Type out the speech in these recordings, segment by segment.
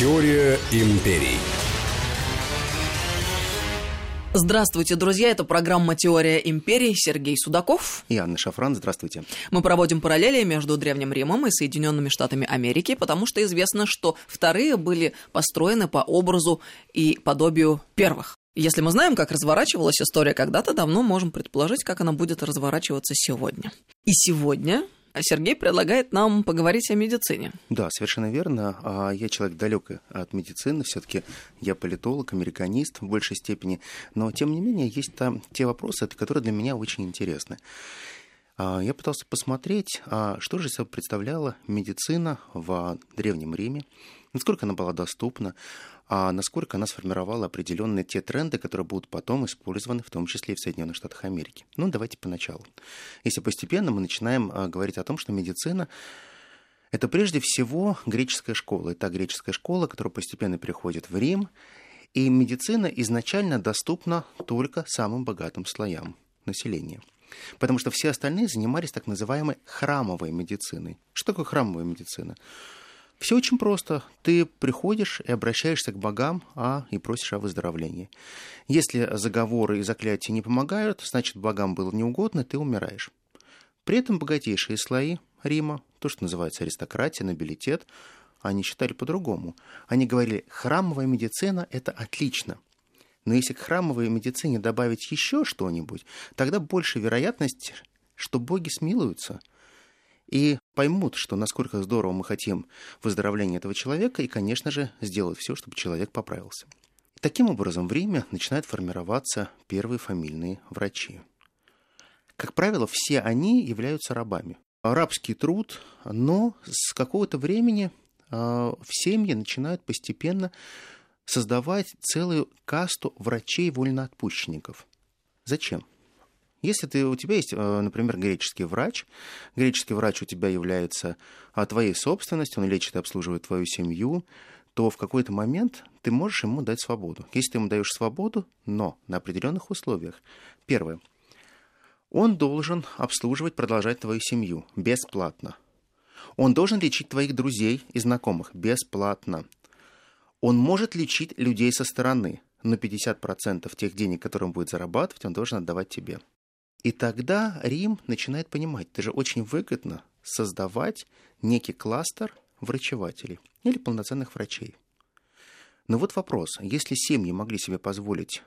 Теория империй. Здравствуйте, друзья. Это программа «Теория империй». Сергей Судаков. И Анна Шафран. Здравствуйте. Мы проводим параллели между Древним Римом и Соединенными Штатами Америки, потому что известно, что вторые были построены по образу и подобию первых. Если мы знаем, как разворачивалась история когда-то, давно можем предположить, как она будет разворачиваться сегодня. И сегодня Сергей предлагает нам поговорить о медицине. Да, совершенно верно. А, я человек далекий от медицины, все-таки я политолог, американист в большей степени, но тем не менее есть там те вопросы, которые для меня очень интересны. А, я пытался посмотреть, а, что же собой представляла медицина в Древнем Риме, насколько она была доступна, а насколько она сформировала определенные те тренды, которые будут потом использованы, в том числе и в Соединенных Штатах Америки. Ну, давайте поначалу. Если постепенно мы начинаем а, говорить о том, что медицина это прежде всего греческая школа. Это греческая школа, которая постепенно переходит в Рим, и медицина изначально доступна только самым богатым слоям населения. Потому что все остальные занимались так называемой храмовой медициной. Что такое храмовая медицина? Все очень просто. Ты приходишь и обращаешься к богам а, и просишь о выздоровлении. Если заговоры и заклятия не помогают, значит, богам было неугодно, ты умираешь. При этом богатейшие слои Рима, то, что называется аристократия, нобилитет, они считали по-другому. Они говорили, храмовая медицина – это отлично. Но если к храмовой медицине добавить еще что-нибудь, тогда больше вероятность, что боги смилуются – и поймут, что насколько здорово мы хотим выздоровления этого человека, и, конечно же, сделают все, чтобы человек поправился. Таким образом, в Риме начинают формироваться первые фамильные врачи. Как правило, все они являются рабами. Рабский труд, но с какого-то времени э, в семье начинают постепенно создавать целую касту врачей-вольноотпущенников. Зачем? Если ты, у тебя есть, э, например, греческий врач, греческий врач у тебя является а, твоей собственностью, он лечит и обслуживает твою семью, то в какой-то момент ты можешь ему дать свободу. Если ты ему даешь свободу, но на определенных условиях. Первое. Он должен обслуживать, продолжать твою семью бесплатно. Он должен лечить твоих друзей и знакомых бесплатно. Он может лечить людей со стороны, но 50% тех денег, которые он будет зарабатывать, он должен отдавать тебе. И тогда Рим начинает понимать, это же очень выгодно создавать некий кластер врачевателей или полноценных врачей. Но вот вопрос, если семьи могли себе позволить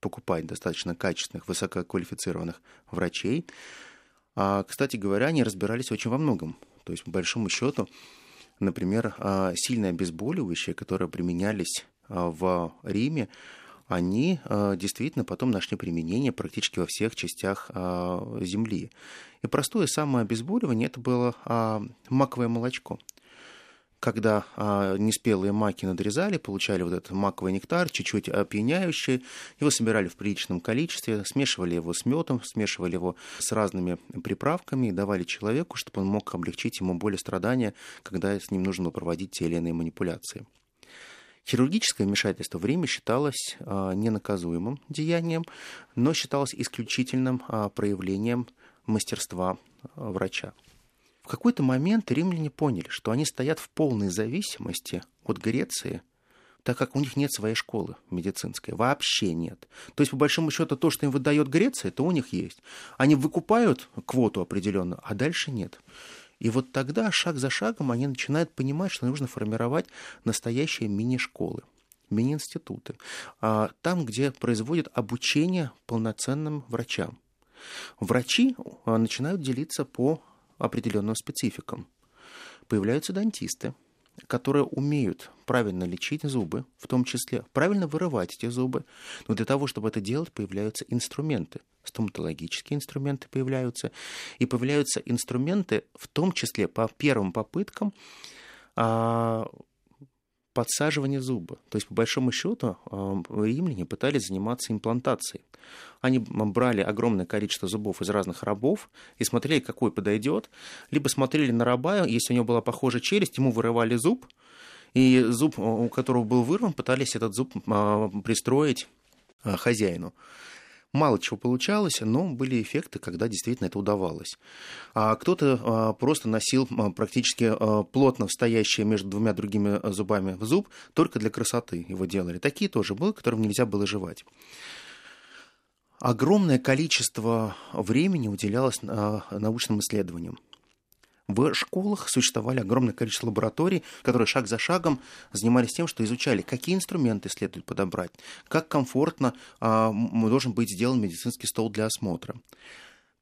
покупать достаточно качественных, высококвалифицированных врачей, а, кстати говоря, они разбирались очень во многом. То есть, по большому счету, например, а, сильные обезболивающие, которые применялись а, в Риме, они э, действительно потом нашли применение практически во всех частях э, Земли. И простое самое обезболивание это было э, маковое молочко. Когда э, неспелые маки надрезали, получали вот этот маковый нектар, чуть-чуть опьяняющий, его собирали в приличном количестве, смешивали его с медом, смешивали его с разными приправками и давали человеку, чтобы он мог облегчить ему боль и страдания, когда с ним нужно было проводить те или иные манипуляции. Хирургическое вмешательство в Риме считалось а, ненаказуемым деянием, но считалось исключительным а, проявлением мастерства а, врача. В какой-то момент римляне поняли, что они стоят в полной зависимости от Греции, так как у них нет своей школы медицинской, вообще нет. То есть, по большому счету, то, что им выдает Греция, это у них есть. Они выкупают квоту определенную, а дальше нет. И вот тогда, шаг за шагом, они начинают понимать, что нужно формировать настоящие мини-школы мини-институты, а, там, где производят обучение полноценным врачам. Врачи а, начинают делиться по определенным спецификам. Появляются дантисты, которые умеют правильно лечить зубы, в том числе правильно вырывать эти зубы. Но для того, чтобы это делать, появляются инструменты. Стоматологические инструменты появляются. И появляются инструменты, в том числе по первым попыткам а, подсаживания зуба. То есть, по большому счету, а, римляне пытались заниматься имплантацией. Они брали огромное количество зубов из разных рабов и смотрели, какой подойдет. Либо смотрели на раба, если у него была похожая челюсть, ему вырывали зуб, и зуб, у которого был вырван, пытались этот зуб а, пристроить хозяину. Мало чего получалось, но были эффекты, когда действительно это удавалось. А кто-то а, просто носил а, практически а, плотно стоящие между двумя другими зубами в зуб только для красоты его делали. Такие тоже были, которым нельзя было жевать. Огромное количество времени уделялось научным исследованиям. В школах существовали огромное количество лабораторий, которые шаг за шагом занимались тем, что изучали, какие инструменты следует подобрать, как комфортно а, должен быть сделан медицинский стол для осмотра.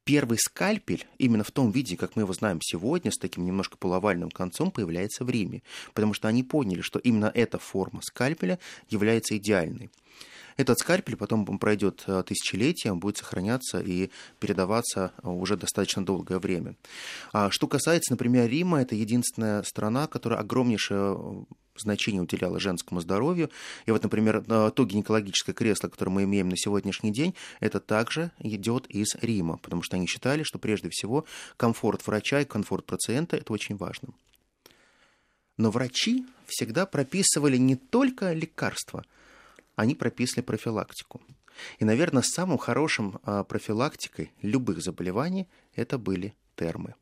Первый скальпель, именно в том виде, как мы его знаем сегодня, с таким немножко половальным концом, появляется в Риме, потому что они поняли, что именно эта форма скальпеля является идеальной. Этот скальпель потом пройдет э, тысячелетия, он будет сохраняться и передаваться э, уже достаточно долгое время. А что касается, например, Рима, это единственная страна, которая огромнейшее э, значение уделяла женскому здоровью. И вот, например, то гинекологическое кресло, которое мы имеем на сегодняшний день, это также идет из Рима, потому что они считали, что прежде всего комфорт врача и комфорт пациента – это очень важно. Но врачи всегда прописывали не только лекарства – они прописали профилактику. И, наверное, самым хорошим а, профилактикой любых заболеваний это были термы.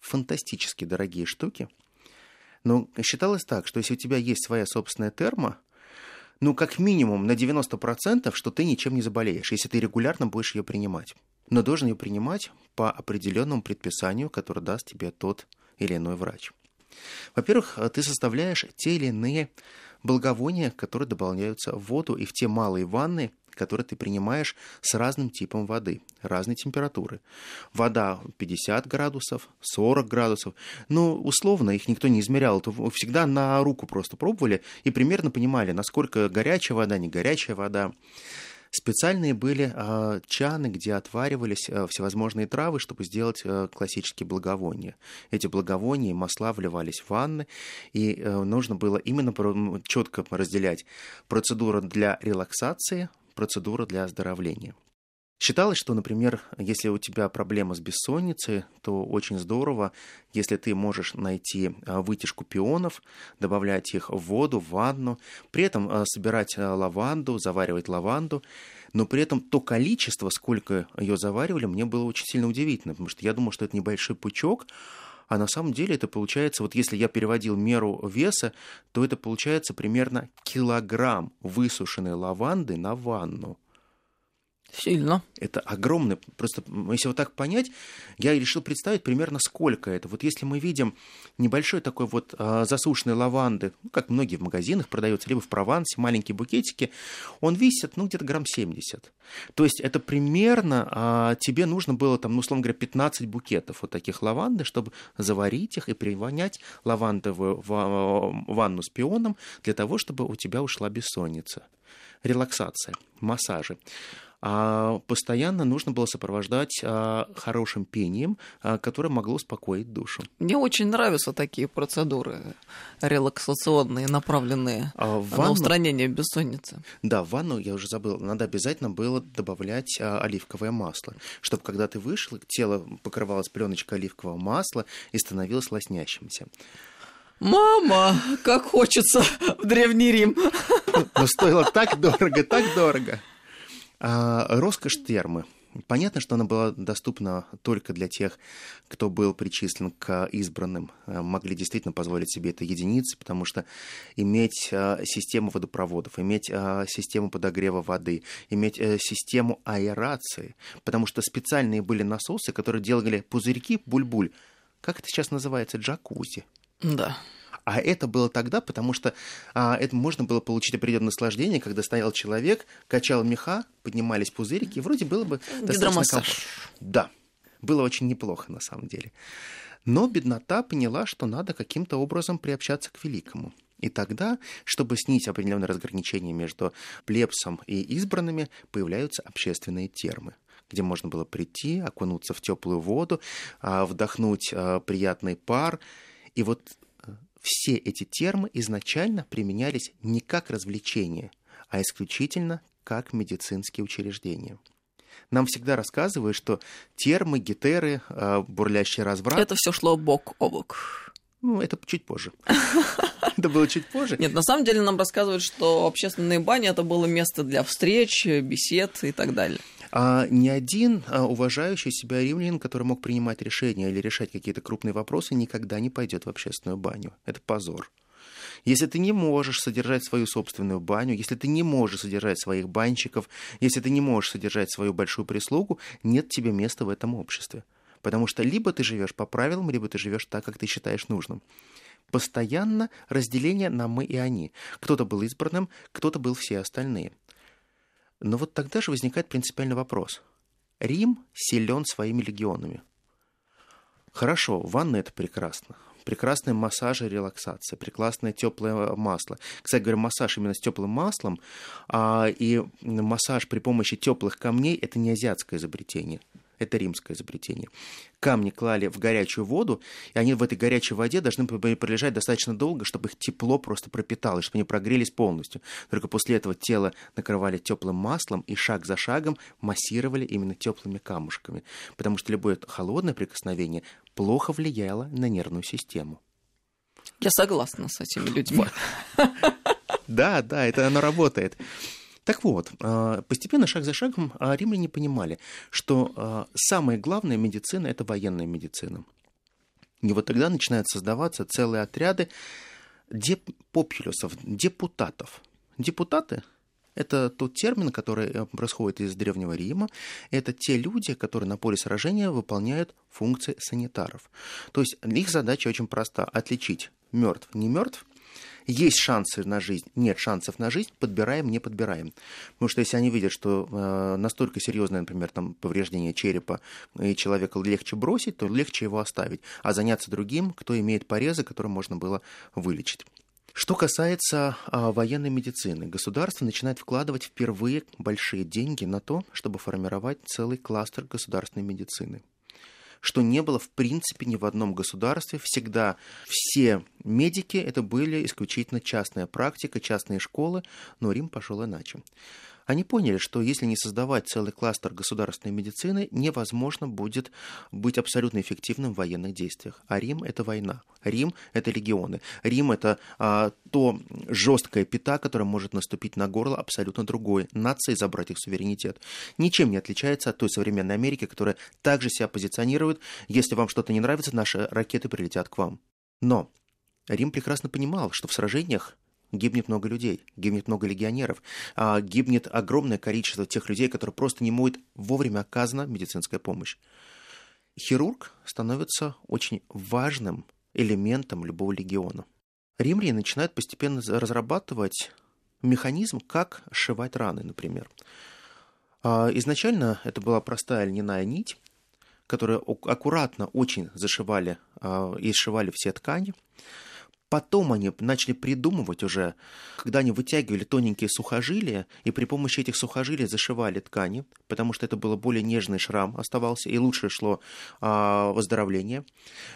Фантастически дорогие штуки. Но считалось так, что если у тебя есть своя собственная терма, ну, как минимум на 90%, что ты ничем не заболеешь, если ты регулярно будешь ее принимать. Но должен ее принимать по определенному предписанию, которое даст тебе тот или иной врач. Во-первых, ты составляешь те или иные благовония, которые добавляются в воду и в те малые ванны, которые ты принимаешь с разным типом воды, разной температуры. Вода 50 градусов, 40 градусов. Ну, условно, их никто не измерял. Это всегда на руку просто пробовали и примерно понимали, насколько горячая вода, не горячая вода. Специальные были э, чаны, где отваривались э, всевозможные травы, чтобы сделать э, классические благовония. Эти благовония и масла вливались в ванны, и э, нужно было именно четко разделять процедуру для релаксации, процедуру для оздоровления. Считалось, что, например, если у тебя проблема с бессонницей, то очень здорово, если ты можешь найти а, вытяжку пионов, добавлять их в воду, в ванну, при этом а, собирать а, лаванду, заваривать лаванду, но при этом то количество, сколько ее заваривали, мне было очень сильно удивительно, потому что я думал, что это небольшой пучок, а на самом деле это получается, вот если я переводил меру веса, то это получается примерно килограмм высушенной лаванды на ванну. Сильно. Это огромное. Просто, если вот так понять, я решил представить примерно сколько это. Вот если мы видим небольшой такой вот а, засушенной лаванды, ну, как многие в магазинах продаются, либо в Провансе, маленькие букетики, он весит, ну, где-то грамм 70. То есть это примерно а, тебе нужно было, там, ну, условно говоря, 15 букетов вот таких лаванды, чтобы заварить их и привонять лавандовую ванну с пионом для того, чтобы у тебя ушла бессонница релаксация, массажи а постоянно нужно было сопровождать а, хорошим пением, а, которое могло успокоить душу. Мне очень нравятся такие процедуры релаксационные, направленные а ванну, на устранение бессонницы. Да, в ванну, я уже забыл, надо обязательно было добавлять а, оливковое масло, чтобы когда ты вышел, тело покрывалось пленочкой оливкового масла и становилось лоснящимся. Мама, как хочется в Древний Рим. Но стоило так дорого, так дорого. А, роскошь термы. Понятно, что она была доступна только для тех, кто был причислен к избранным, а, могли действительно позволить себе это единицы, потому что иметь а, систему водопроводов, иметь систему подогрева воды, иметь э, систему аэрации, потому что специальные были насосы, которые делали пузырьки, буль-буль. Как это сейчас называется? Джакузи. Да. А это было тогда, потому что а, это можно было получить определенное наслаждение, когда стоял человек, качал меха, поднимались пузырики, и вроде было бы достаточно. Да, было очень неплохо на самом деле. Но беднота поняла, что надо каким-то образом приобщаться к великому. И тогда, чтобы снизить определенное разграничение между плебсом и избранными, появляются общественные термы где можно было прийти, окунуться в теплую воду, а, вдохнуть а, приятный пар. И вот все эти термы изначально применялись не как развлечение, а исключительно как медицинские учреждения. Нам всегда рассказывают, что термы, гетеры, а, бурлящий разврат... Это все шло бок о бок. Ну, это чуть позже. Это было чуть позже. Нет, на самом деле нам рассказывают, что общественные бани это было место для встреч, бесед и так далее. А ни один а, уважающий себя римлянин, который мог принимать решения или решать какие-то крупные вопросы, никогда не пойдет в общественную баню. Это позор. Если ты не можешь содержать свою собственную баню, если ты не можешь содержать своих банщиков, если ты не можешь содержать свою большую прислугу, нет тебе места в этом обществе. Потому что либо ты живешь по правилам, либо ты живешь так, как ты считаешь нужным. Постоянно разделение на мы и они. Кто-то был избранным, кто-то был все остальные. Но вот тогда же возникает принципиальный вопрос. Рим силен своими легионами. Хорошо, ванна это прекрасно прекрасные массажи, релаксация, прекрасное теплое масло. Кстати говоря, массаж именно с теплым маслом а, и массаж при помощи теплых камней это не азиатское изобретение. Это римское изобретение. Камни клали в горячую воду, и они в этой горячей воде должны были пролежать достаточно долго, чтобы их тепло просто пропитало, чтобы они прогрелись полностью. Только после этого тело накрывали теплым маслом и шаг за шагом массировали именно теплыми камушками. Потому что любое холодное прикосновение плохо влияло на нервную систему. Я согласна с этими людьми. Да, да, это оно работает. Так вот, а, постепенно, шаг за шагом, а, римляне понимали, что а, самое главное медицина – это военная медицина. И вот тогда начинают создаваться целые отряды депопулюсов, депутатов. Депутаты это тот термин, который э, происходит из Древнего Рима. Это те люди, которые на поле сражения выполняют функции санитаров. То есть их задача очень проста – отличить мертв, не мертв, есть шансы на жизнь, нет шансов на жизнь, подбираем, не подбираем. Потому что если они видят, что э, настолько серьезное, например, там, повреждение черепа, и человека легче бросить, то легче его оставить, а заняться другим, кто имеет порезы, которые можно было вылечить. Что касается а, военной медицины, государство начинает вкладывать впервые большие деньги на то, чтобы формировать целый кластер государственной медицины что не было в принципе ни в одном государстве. Всегда все медики это были исключительно частная практика, частные школы, но Рим пошел иначе. Они поняли, что если не создавать целый кластер государственной медицины, невозможно будет быть абсолютно эффективным в военных действиях. А Рим – это война. Рим – это легионы. Рим – это а, то жесткое пята, которое может наступить на горло абсолютно другой нации и забрать их суверенитет. Ничем не отличается от той современной Америки, которая также себя позиционирует. Если вам что-то не нравится, наши ракеты прилетят к вам. Но Рим прекрасно понимал, что в сражениях гибнет много людей, гибнет много легионеров, а, гибнет огромное количество тех людей, которые просто не могут вовремя оказана медицинская помощь. Хирург становится очень важным элементом любого легиона. Римляне начинают постепенно разрабатывать механизм, как сшивать раны, например. А, изначально это была простая льняная нить, которую аккуратно очень зашивали а, и сшивали все ткани. Потом они начали придумывать уже, когда они вытягивали тоненькие сухожилия и при помощи этих сухожилий зашивали ткани, потому что это было более нежный шрам оставался, и лучше шло а, выздоровление.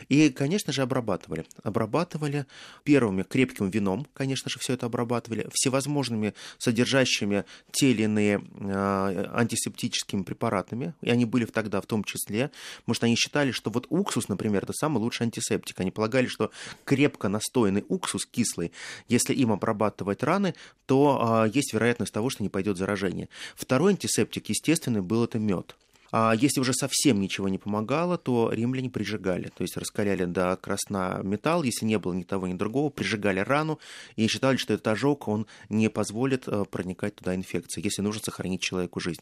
И, конечно же, обрабатывали. Обрабатывали первыми крепким вином, конечно же, все это обрабатывали, всевозможными содержащими те или иные а, антисептическими препаратами, и они были тогда в том числе, потому что они считали, что вот уксус, например, это самый лучший антисептик. Они полагали, что крепко настоянный настоянный уксус кислый, если им обрабатывать раны, то а, есть вероятность того, что не пойдет заражение. Второй антисептик, естественный, был это мед. А если уже совсем ничего не помогало, то римляне прижигали, то есть раскаляли до красна металл, если не было ни того, ни другого, прижигали рану и считали, что этот ожог, он не позволит э, проникать туда инфекции, если нужно сохранить человеку жизнь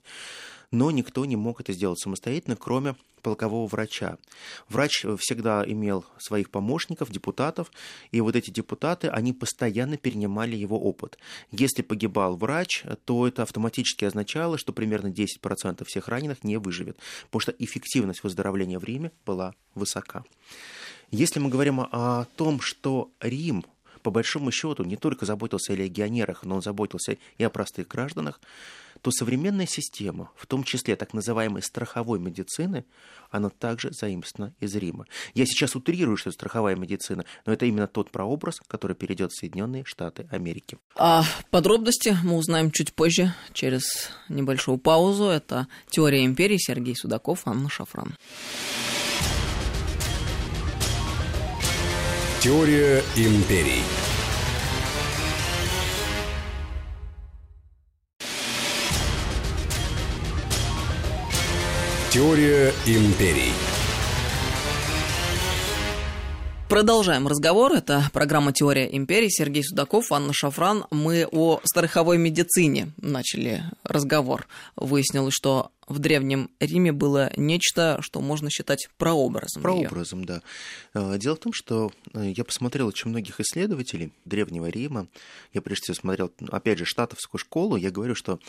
но никто не мог это сделать самостоятельно, кроме полкового врача. Врач всегда имел своих помощников, депутатов, и вот эти депутаты, они постоянно перенимали его опыт. Если погибал врач, то это автоматически означало, что примерно 10% всех раненых не выживет, потому что эффективность выздоровления в Риме была высока. Если мы говорим о том, что Рим по большому счету не только заботился о легионерах, но он заботился и о простых гражданах, то современная система, в том числе так называемой страховой медицины, она также заимствована из Рима. Я сейчас утрирую, что страховая медицина, но это именно тот прообраз, который перейдет в Соединенные Штаты Америки. А подробности мы узнаем чуть позже, через небольшую паузу. Это «Теория империи» Сергей Судаков, Анна Шафран. Теория империй. Теория империй. Продолжаем разговор. Это программа «Теория империи». Сергей Судаков, Анна Шафран. Мы о страховой медицине начали разговор. Выяснилось, что в Древнем Риме было нечто, что можно считать прообразом. Прообразом, ее. да. А, дело в том, что э, я посмотрел очень многих исследователей Древнего Рима. Я прежде всего смотрел, опять же, штатовскую школу. Я говорю, что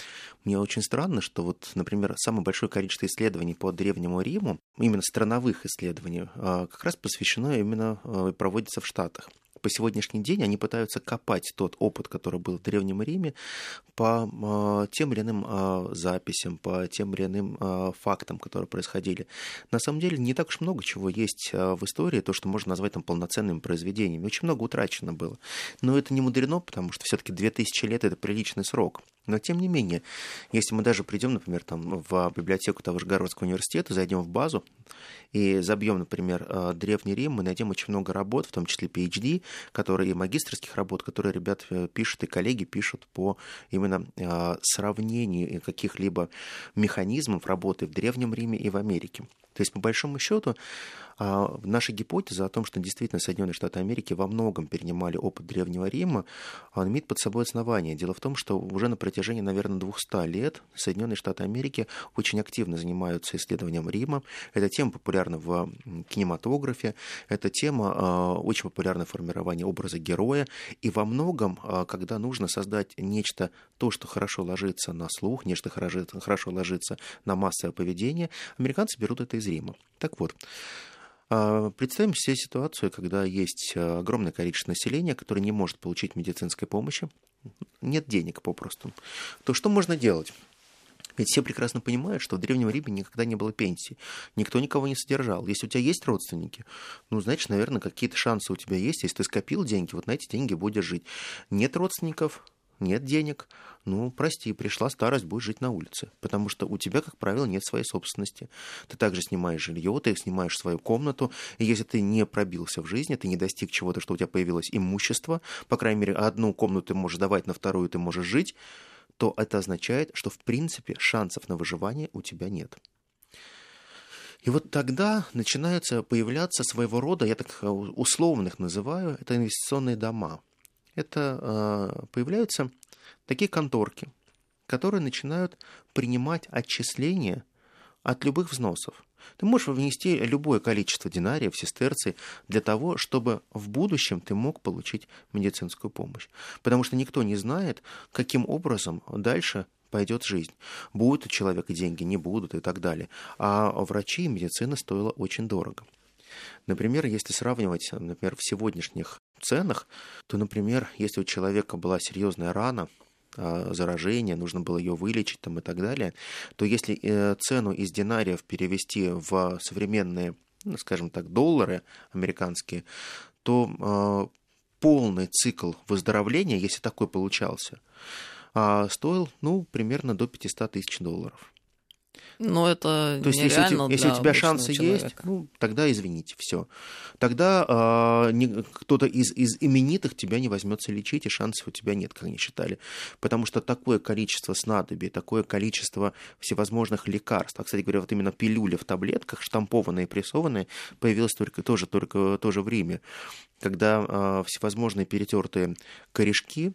мне очень странно, что вот, например, самое большое количество исследований по Древнему Риму, именно страновых исследований, а, как раз посвящено именно э, проводится в Штатах по сегодняшний день они пытаются копать тот опыт, который был в Древнем Риме, по э, тем или иным э, записям, по тем или иным э, фактам, которые происходили. На самом деле не так уж много чего есть в истории, то, что можно назвать там полноценными произведениями. Очень много утрачено было. Но это не мудрено, потому что все-таки 2000 лет это приличный срок. Но тем не менее, если мы даже придем, например, там, в библиотеку того же Гарвардского университета, зайдем в базу и забьем, например, Древний Рим, мы найдем очень много работ, в том числе PhD, которые и магистрских работ, которые ребят э, пишут, и коллеги пишут по именно э, сравнению каких-либо механизмов работы в Древнем Риме и в Америке. То есть, по большому счету, а, наша гипотеза о том, что действительно Соединенные Штаты Америки во многом перенимали опыт Древнего Рима, он имеет под собой основание. Дело в том, что уже на протяжении, наверное, 200 лет Соединенные Штаты Америки очень активно занимаются исследованием Рима. Эта тема популярна в кинематографе, эта тема а, очень популярна в формировании образа героя. И во многом, а, когда нужно создать нечто, то, что хорошо ложится на слух, нечто хорошо ложится на массовое поведение, американцы берут это из Рима. Так вот, а, представим себе ситуацию, когда есть а, огромное количество населения, которое не может получить медицинской помощи, нет денег попросту. То что можно делать? Ведь все прекрасно понимают, что в Древнем Риме никогда не было пенсии. Никто никого не содержал. Если у тебя есть родственники, ну, значит, наверное, какие-то шансы у тебя есть. Если ты скопил деньги, вот на эти деньги будешь жить. Нет родственников, нет денег, ну, прости, пришла старость, будешь жить на улице. Потому что у тебя, как правило, нет своей собственности. Ты также снимаешь жилье, ты снимаешь свою комнату. И если ты не пробился в жизни, ты не достиг чего-то, что у тебя появилось имущество, по крайней мере, одну комнату ты можешь давать, на вторую ты можешь жить, то это означает, что, в принципе, шансов на выживание у тебя нет. И вот тогда начинаются появляться своего рода, я так э, условно их называю, это инвестиционные дома – это а, появляются такие конторки, которые начинают принимать отчисления от любых взносов. Ты можешь внести любое количество динариев, сестерций для того, чтобы в будущем ты мог получить медицинскую помощь. Потому что никто не знает, каким образом дальше пойдет жизнь. Будут у человека деньги, не будут и так далее. А врачи и медицина стоила очень дорого. Например, если сравнивать, например, в сегодняшних ценах, то, например, если у человека была серьезная рана, а, заражение, нужно было ее вылечить там, и так далее, то если э, цену из динариев перевести в современные, ну, скажем так, доллары американские, то а, полный цикл выздоровления, если такой получался, а, стоил ну, примерно до 500 тысяч долларов. Но это То есть, если, у, если у тебя шансы человека. есть, ну, тогда извините, все. Тогда э, не, кто-то из, из именитых тебя не возьмется лечить, и шансов у тебя нет, как они считали. Потому что такое количество снадобий, такое количество всевозможных лекарств, а, кстати говоря, вот именно пилюли в таблетках, штампованные и прессованные, появилось только, тоже, только тоже в Риме, когда э, всевозможные перетертые корешки,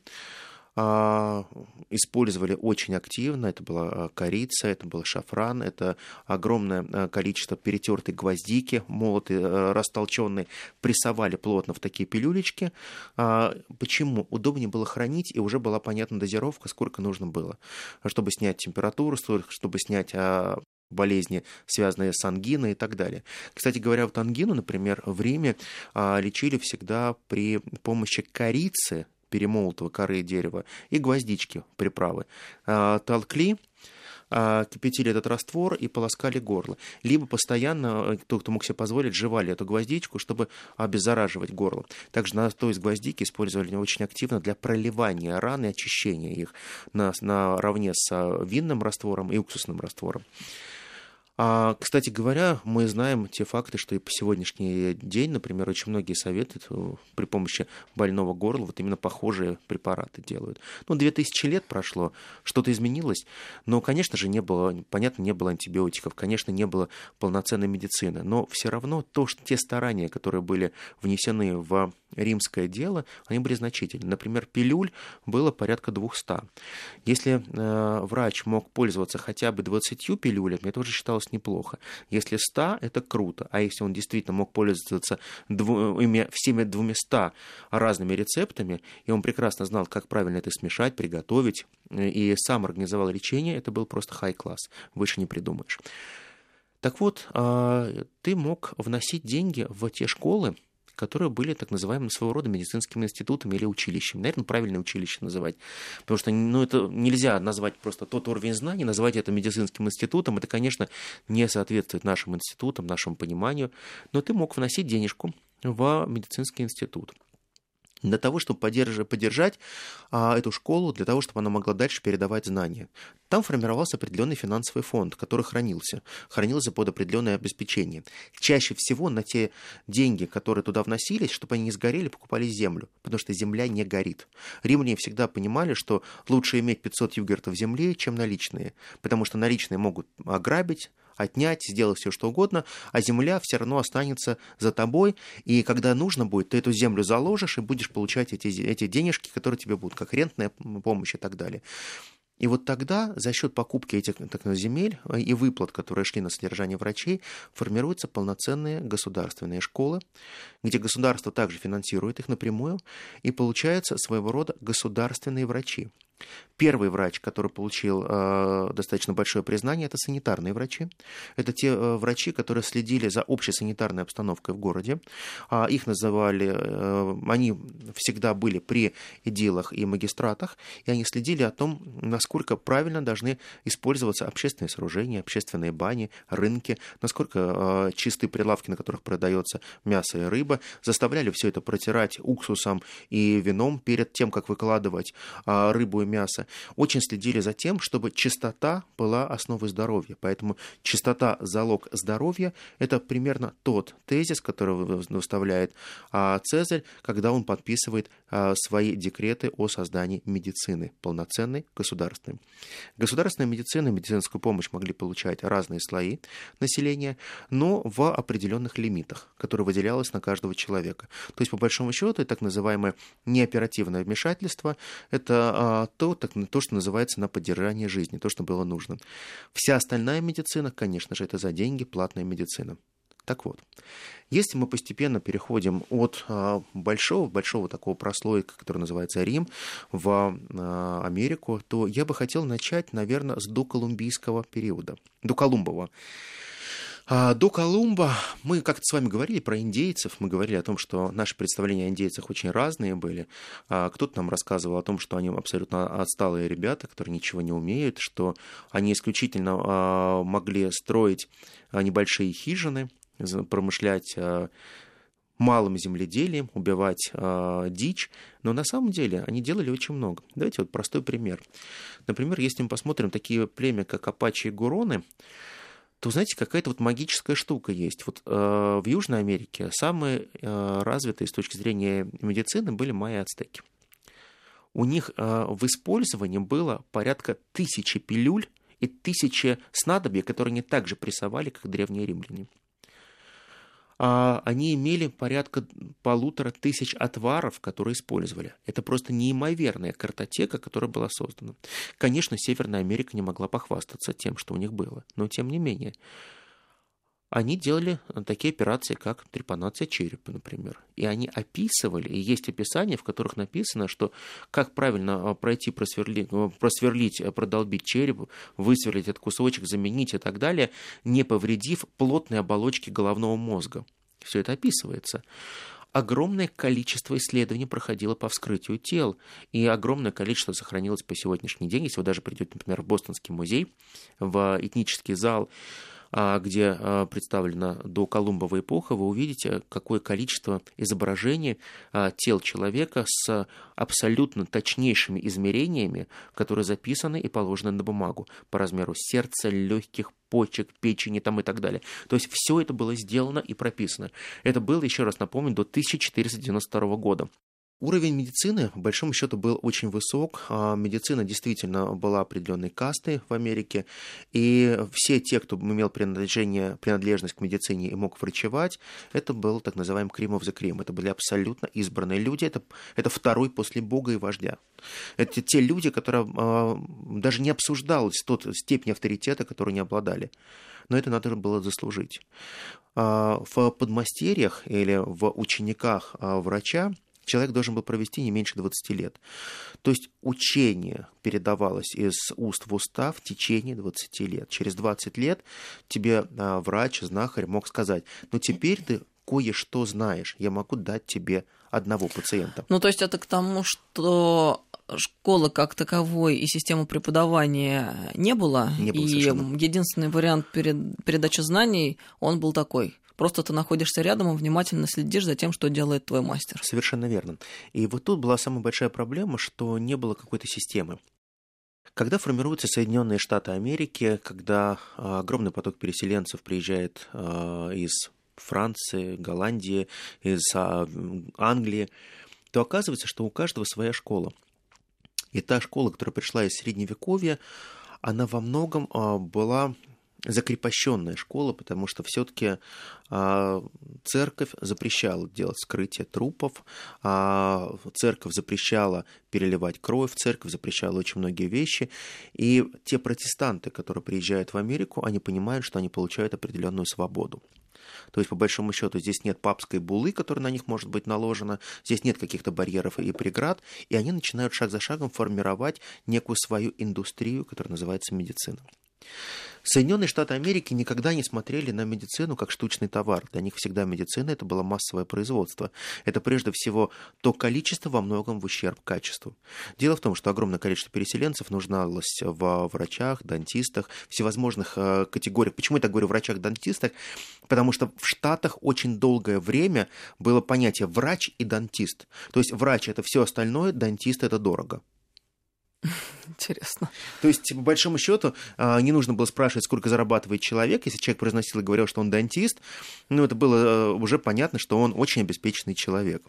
использовали очень активно. Это была а, корица, это был шафран, это огромное а, количество перетертой гвоздики, молотые, растолченные, прессовали плотно в такие пилюлечки. Почему? Удобнее было хранить, и уже была понятна дозировка, сколько нужно было, чтобы снять температуру, чтобы снять болезни, связанные с ангиной и так далее. Кстати говоря, вот ангину, например, в Риме лечили всегда при помощи корицы, перемолотого коры дерева, и гвоздички, приправы. А, толкли, а, кипятили этот раствор и полоскали горло. Либо постоянно, кто, кто мог себе позволить, жевали эту гвоздичку, чтобы обеззараживать горло. Также настой из гвоздики использовали очень активно для проливания ран и очищения их на, наравне с винным раствором и уксусным раствором. А, кстати говоря, мы знаем те факты, что и по сегодняшний день, например, очень многие советы при помощи больного горла вот именно похожие препараты делают. Ну, 2000 лет прошло, что-то изменилось, но, конечно же, не было, понятно, не было антибиотиков, конечно, не было полноценной медицины, но все равно то, что те старания, которые были внесены в римское дело, они были значительны. Например, пилюль было порядка 200. Если э, врач мог пользоваться хотя бы 20 пилюлями, это уже считалось неплохо. Если 100, это круто. А если он действительно мог пользоваться дву, ими, всеми 200 разными рецептами, и он прекрасно знал, как правильно это смешать, приготовить, э, и сам организовал лечение, это был просто хай-класс. Выше не придумаешь. Так вот, э, ты мог вносить деньги в те школы, которые были так называемым своего рода медицинскими институтами или училищами. Наверное, правильное училище называть. Потому что ну, это нельзя назвать просто тот уровень знаний, назвать это медицинским институтом. Это, конечно, не соответствует нашим институтам, нашему пониманию. Но ты мог вносить денежку в медицинский институт для того, чтобы поддержать, поддержать а, эту школу, для того, чтобы она могла дальше передавать знания. Там формировался определенный финансовый фонд, который хранился, хранился под определенное обеспечение. Чаще всего на те деньги, которые туда вносились, чтобы они не сгорели, покупали землю, потому что земля не горит. Римляне всегда понимали, что лучше иметь 500 югертов земли, чем наличные, потому что наличные могут ограбить, отнять, сделать все что угодно, а земля все равно останется за тобой, и когда нужно будет, ты эту землю заложишь и будешь получать эти, эти денежки, которые тебе будут, как рентная помощь и так далее. И вот тогда за счет покупки этих так, земель э, и выплат, которые шли на содержание врачей, формируются полноценные государственные школы, где государство также финансирует их напрямую, и получаются своего рода государственные врачи. Первый врач, который получил э, достаточно большое признание, это санитарные врачи. Это те э, врачи, которые следили за общей санитарной обстановкой в городе. А их называли, э, они всегда были при идилах и магистратах, и они следили о том, насколько правильно должны использоваться общественные сооружения, общественные бани, рынки, насколько э, чисты прилавки, на которых продается мясо и рыба, заставляли все это протирать уксусом и вином перед тем, как выкладывать э, рыбу и мяса, очень следили за тем, чтобы чистота была основой здоровья. Поэтому чистота – залог здоровья – это примерно тот тезис, который выставляет а, Цезарь, когда он подписывает а, свои декреты о создании медицины, полноценной государственной. Государственная медицина и медицинскую помощь могли получать разные слои населения, но в определенных лимитах, которые выделялось на каждого человека. То есть, по большому счету, это так называемое неоперативное вмешательство – это а, то, так, то, что называется на поддержание жизни, то, что было нужно. Вся остальная медицина, конечно же, это за деньги платная медицина. Так вот, если мы постепенно переходим от большого-большого такого прослойка, который называется Рим, в а, Америку, то я бы хотел начать, наверное, с доколумбийского периода, доколумбового. А до Колумба мы как-то с вами говорили про индейцев, мы говорили о том, что наши представления о индейцах очень разные были. А кто-то нам рассказывал о том, что они абсолютно отсталые ребята, которые ничего не умеют, что они исключительно а, могли строить небольшие хижины, промышлять малым земледелием, убивать э, дичь, но на самом деле они делали очень много. Давайте вот простой пример. Например, если мы посмотрим такие племя, как Апачи и Гуроны, то, знаете, какая-то вот магическая штука есть. Вот э, в Южной Америке самые э, развитые с точки зрения медицины были майя-ацтеки. У них э, в использовании было порядка тысячи пилюль и тысячи снадобий, которые они также прессовали, как древние римляне. А, они имели порядка полутора тысяч отваров, которые использовали. Это просто неимоверная картотека, которая была создана. Конечно, Северная Америка не могла похвастаться тем, что у них было, но тем не менее они делали такие операции, как трепанация черепа, например. И они описывали, и есть описания, в которых написано, что как правильно а, пройти, просверлить, ну, просверлить, э, продолбить череп, высверлить этот кусочек, заменить и так далее, не повредив плотной оболочки головного мозга. Все это описывается огромное количество исследований проходило по вскрытию тел, и огромное количество сохранилось по сегодняшний день. Если вы даже придете, например, в Бостонский музей, в этнический зал, где а, представлена до Колумбова эпоха, вы увидите, какое количество изображений а, тел человека с абсолютно точнейшими измерениями, которые записаны и положены на бумагу по размеру сердца, легких, почек, печени там и так далее. То есть все это было сделано и прописано. Это было, еще раз напомню, до 1492 года. Уровень медицины, по большому счету, был очень высок. А, медицина действительно была определенной кастой в Америке, и все те, кто имел принадлежение, принадлежность к медицине и мог врачевать, это был так называемый Кримов за Крим. Это были абсолютно избранные люди, это, это второй после Бога и вождя. Это те люди, которые а, даже не обсуждалась тот степень авторитета, которую они обладали но это надо было заслужить. А, в подмастерьях или в учениках врача человек должен был провести не меньше 20 лет. То есть учение передавалось из уст в уста в течение 20 лет. Через 20 лет тебе а, врач, знахарь мог сказать, ну теперь ты кое-что знаешь, я могу дать тебе одного пациента. Ну, то есть это к тому, что школы как таковой и системы преподавания не было. Не было и совершенно. единственный вариант перед, передачи знаний, он был такой. Просто ты находишься рядом и внимательно следишь за тем, что делает твой мастер. Совершенно верно. И вот тут была самая большая проблема, что не было какой-то системы. Когда формируются Соединенные Штаты Америки, когда а, огромный поток переселенцев приезжает а, из Франции, Голландии, из а, Англии, то оказывается, что у каждого своя школа. И та школа, которая пришла из Средневековья, она во многом была закрепощенная школа, потому что все-таки а, церковь запрещала делать скрытие трупов, а, церковь запрещала переливать кровь, церковь запрещала очень многие вещи, и те протестанты, которые приезжают в Америку, они понимают, что они получают определенную свободу. То есть, по большому счету, здесь нет папской булы, которая на них может быть наложена, здесь нет каких-то барьеров и преград, и они начинают шаг за шагом формировать некую свою индустрию, которая называется медицина. Соединенные Штаты Америки никогда не смотрели на медицину как штучный товар. Для них всегда медицина это было массовое производство. Это прежде всего то количество во многом в ущерб качеству. Дело в том, что огромное количество переселенцев нуждалось в врачах, дантистах, всевозможных э, категориях. Почему я так говорю врачах-дантистах? Потому что в Штатах очень долгое время было понятие врач и дантист. То есть врач это все остальное, дантист это дорого. Интересно. То есть, по большому счету, а, не нужно было спрашивать, сколько зарабатывает человек. Если человек произносил и говорил, что он дантист, ну, это было э, уже понятно, что он очень обеспеченный человек.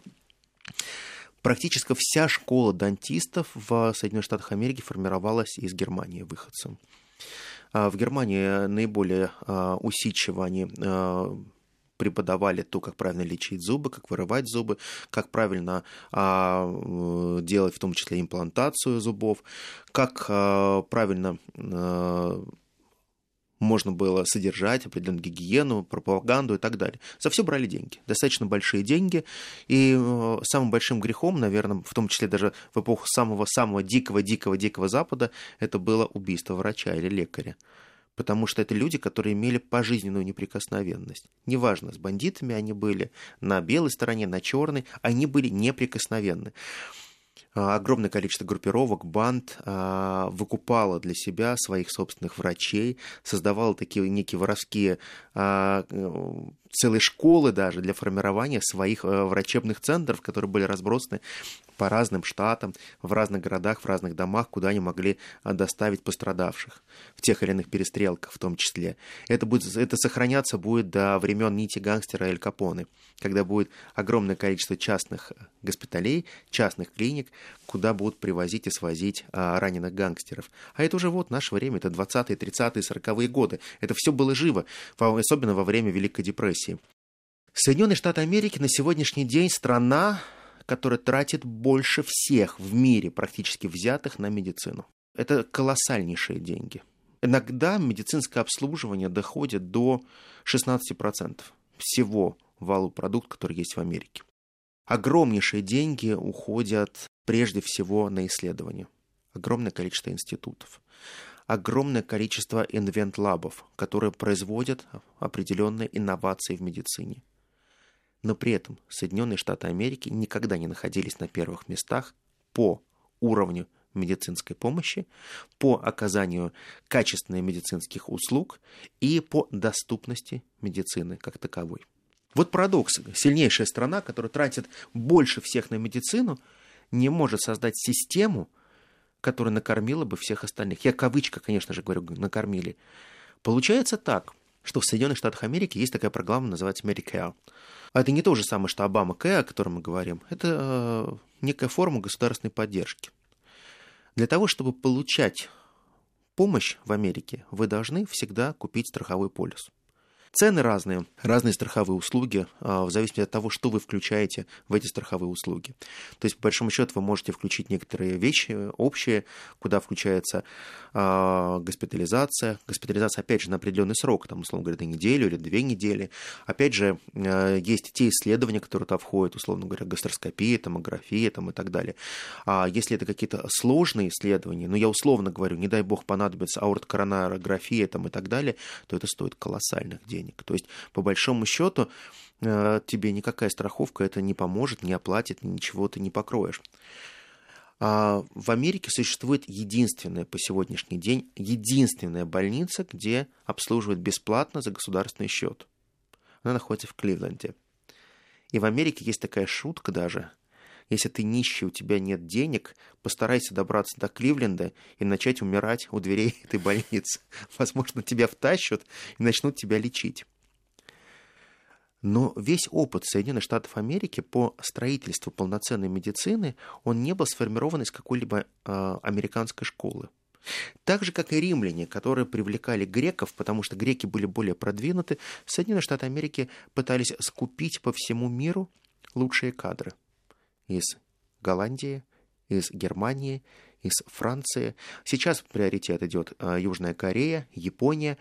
Практически вся школа дантистов в Соединенных Штатах Америки формировалась из Германии выходцем. А, в Германии наиболее а, усидчиво они преподавали то, как правильно лечить зубы, как вырывать зубы, как правильно а, э, делать в том числе имплантацию зубов, как а, правильно а, можно было содержать определенную гигиену, пропаганду и так далее. За все брали деньги, достаточно большие деньги. И э, самым большим грехом, наверное, в том числе даже в эпоху самого-самого дикого-дикого-дикого Запада, это было убийство врача или лекаря потому что это люди, которые имели пожизненную неприкосновенность. Неважно, с бандитами они были на белой стороне, на черной, они были неприкосновенны. А, огромное количество группировок, банд а, выкупало для себя своих собственных врачей, создавало такие некие воровские а, целые школы даже для формирования своих врачебных центров, которые были разбросаны по разным штатам, в разных городах, в разных домах, куда они могли доставить пострадавших в тех или иных перестрелках в том числе. Это, будет, это сохраняться будет до времен нити гангстера Эль Капоне, когда будет огромное количество частных госпиталей, частных клиник, куда будут привозить и свозить а, раненых гангстеров. А это уже вот наше время, это 20-е, 30-е, 40-е годы. Это все было живо, особенно во время Великой депрессии. Соединенные Штаты Америки на сегодняшний день страна, которая тратит больше всех в мире практически взятых на медицину. Это колоссальнейшие деньги. Иногда медицинское обслуживание доходит до 16% всего валу продукт, который есть в Америке. Огромнейшие деньги уходят прежде всего на исследования. Огромное количество институтов. Огромное количество invent-lab ов, которые производят определенные инновации в медицине. Но при этом Соединенные Штаты Америки никогда не находились на первых местах по уровню медицинской помощи, по оказанию качественных медицинских услуг и по доступности медицины как таковой. Вот парадокс. Сильнейшая страна, которая тратит больше всех на медицину, не может создать систему, которая накормила бы всех остальных. Я кавычка, конечно же, говорю, накормили. Получается так, что в Соединенных Штатах Америки есть такая программа, называется Medicare. А это не то же самое, что Обама Кэ, о котором мы говорим. Это э, некая форма государственной поддержки. Для того, чтобы получать помощь в Америке, вы должны всегда купить страховой полис. Цены разные, разные страховые услуги, а, в зависимости от того, что вы включаете в эти страховые услуги. То есть, по большому счету, вы можете включить некоторые вещи общие, куда включается а, госпитализация. Госпитализация, опять же, на определенный срок, там, условно говоря, на неделю или две недели. Опять же, а, есть те исследования, которые туда входят, условно говоря, гастроскопия, томография там, и так далее. А если это какие-то сложные исследования, ну, я условно говорю, не дай бог понадобится аорт-коронарография там, и так далее, то это стоит колоссальных денег денег. То есть, по большому счету, э, тебе никакая страховка это не поможет, не оплатит, ничего ты не покроешь. А в Америке существует единственная по сегодняшний день, единственная больница, где обслуживают бесплатно за государственный счет. Она находится в Кливленде. И в Америке есть такая шутка даже. Если ты нищий, у тебя нет денег, постарайся добраться до Кливленда и начать умирать у дверей этой больницы. Возможно, тебя втащат и начнут тебя лечить. Но весь опыт Соединенных Штатов Америки по строительству полноценной медицины, он не был сформирован из какой-либо э, американской школы. Так же, как и римляне, которые привлекали греков, потому что греки были более продвинуты, Соединенные Штаты Америки пытались скупить по всему миру лучшие кадры из Голландии, из Германии, из Франции. Сейчас приоритет идет э, Южная Корея, Япония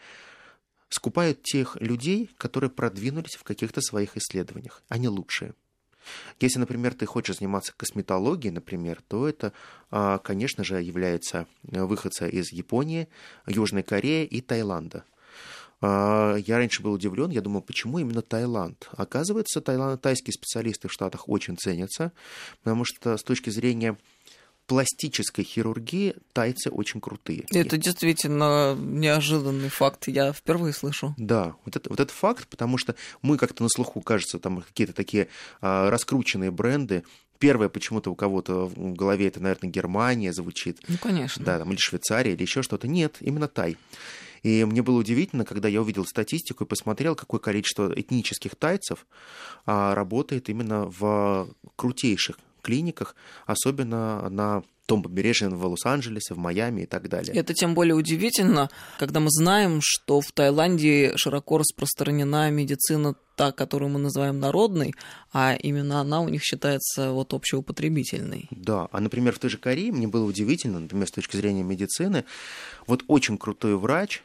скупают тех людей, которые продвинулись в каких-то своих исследованиях. Они лучшие. Если, например, ты хочешь заниматься косметологией, например, то это, а, конечно же, является выходца из Японии, Южной Кореи и Таиланда. А, я раньше был удивлен, я думал, почему именно Таиланд? Оказывается, таиланд, тайские специалисты в Штатах очень ценятся, потому что с точки зрения пластической хирургии тайцы очень крутые. Это действительно неожиданный факт, я впервые слышу. Да, вот это, вот этот факт, потому что мы как-то на слуху, кажется, там какие-то такие а, раскрученные бренды, Первое почему-то у кого-то в голове это, наверное, Германия звучит. Ну, конечно. Да, там, или Швейцария, или еще что-то. Нет, именно Тай. И мне было удивительно, когда я увидел статистику и посмотрел, какое количество этнических тайцев а, работает именно в крутейших клиниках, особенно на том побережье в Лос-Анджелесе, в Майами и так далее. Это тем более удивительно, когда мы знаем, что в Таиланде широко распространена медицина та, которую мы называем народной, а именно она у них считается вот общеупотребительной. Да, а, например, в той же Корее мне было удивительно, например, с точки зрения медицины, вот очень крутой врач,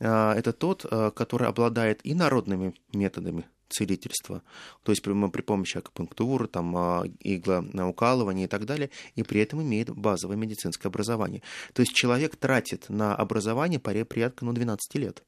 это тот, а, который обладает и народными методами целительства, то есть при, помощи акупунктуры, там, а, иглоукалывания и так далее, и при этом имеет базовое медицинское образование. То есть человек тратит на образование порядка ну, 12 лет.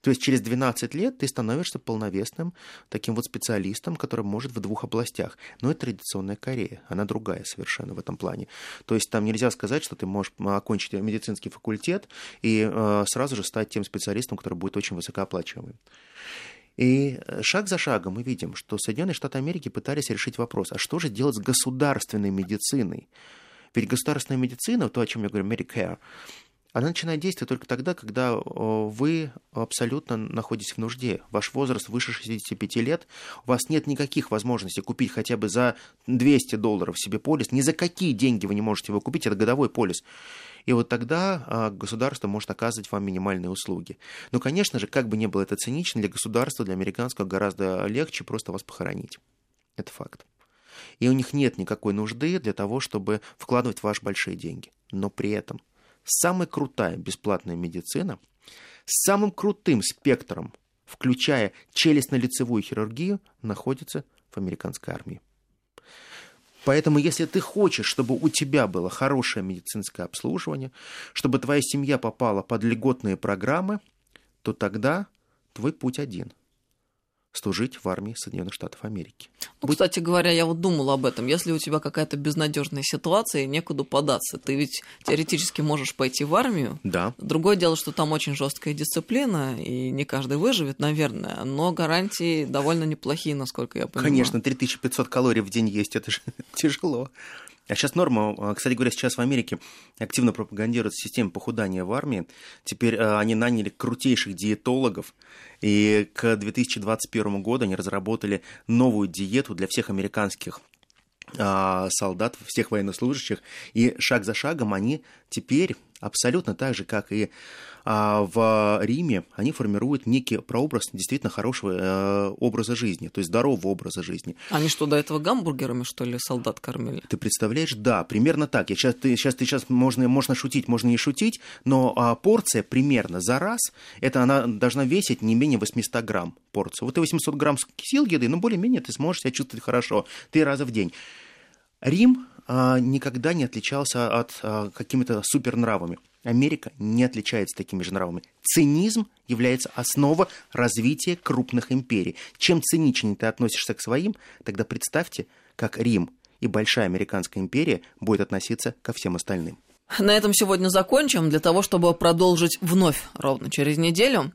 То есть через 12 лет ты становишься полновесным таким вот специалистом, который может в двух областях. Но это традиционная Корея, она другая совершенно в этом плане. То есть там нельзя сказать, что ты можешь окончить медицинский факультет и э, сразу же стать тем специалистом, который будет очень высокооплачиваемым. И э, шаг за шагом мы видим, что Соединенные Штаты Америки пытались решить вопрос, а что же делать с государственной медициной? Ведь государственная медицина, то, о чем я говорю, Medicare, она начинает действовать только тогда, когда вы абсолютно находитесь в нужде. Ваш возраст выше 65 лет, у вас нет никаких возможностей купить хотя бы за 200 долларов себе полис. Ни за какие деньги вы не можете его купить, это годовой полис. И вот тогда а, государство может оказывать вам минимальные услуги. Но, конечно же, как бы ни было это цинично, для государства, для американского гораздо легче просто вас похоронить. Это факт. И у них нет никакой нужды для того, чтобы вкладывать в ваши большие деньги. Но при этом самая крутая бесплатная медицина с самым крутым спектром, включая челюстно-лицевую хирургию, находится в американской армии. Поэтому, если ты хочешь, чтобы у тебя было хорошее медицинское обслуживание, чтобы твоя семья попала под льготные программы, то тогда твой путь один – служить в армии Соединенных Штатов Америки. Ну, Будь... кстати говоря, я вот думала об этом. Если у тебя какая-то безнадежная ситуация и некуда податься, ты ведь теоретически можешь пойти в армию. Да. Другое дело, что там очень жесткая дисциплина, и не каждый выживет, наверное, но гарантии довольно неплохие, насколько я понимаю. Конечно, 3500 калорий в день есть, это же тяжело. А сейчас норма, а, кстати говоря, сейчас в Америке активно пропагандируется система похудания в армии. Теперь а, они наняли крутейших диетологов, и к 2021 году они разработали новую диету для всех американских а, солдат, всех военнослужащих, и шаг за шагом они теперь абсолютно так же, как и а, в Риме, они формируют некий прообраз действительно хорошего э, образа жизни, то есть здорового образа жизни. Они что, до этого гамбургерами, что ли, солдат кормили? Ты представляешь? Да, примерно так. Я сейчас, ты, сейчас, ты сейчас можно, можно шутить, можно не шутить, но а, порция примерно за раз, это она должна весить не менее 800 грамм порцию. Вот ты 800 грамм съел еды, но более-менее ты сможешь себя чувствовать хорошо. Три раза в день. Рим никогда не отличался от а, какими-то супернравами. Америка не отличается такими же нравами. Цинизм является основой развития крупных империй. Чем циничнее ты относишься к своим, тогда представьте, как Рим и большая американская империя будет относиться ко всем остальным. На этом сегодня закончим, для того, чтобы продолжить вновь ровно через неделю.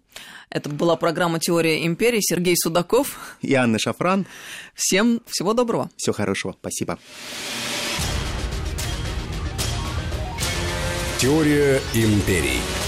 Это была программа «Теория империи». Сергей Судаков. И Анна Шафран. Всем всего доброго. Всего хорошего. Спасибо. Теория империй.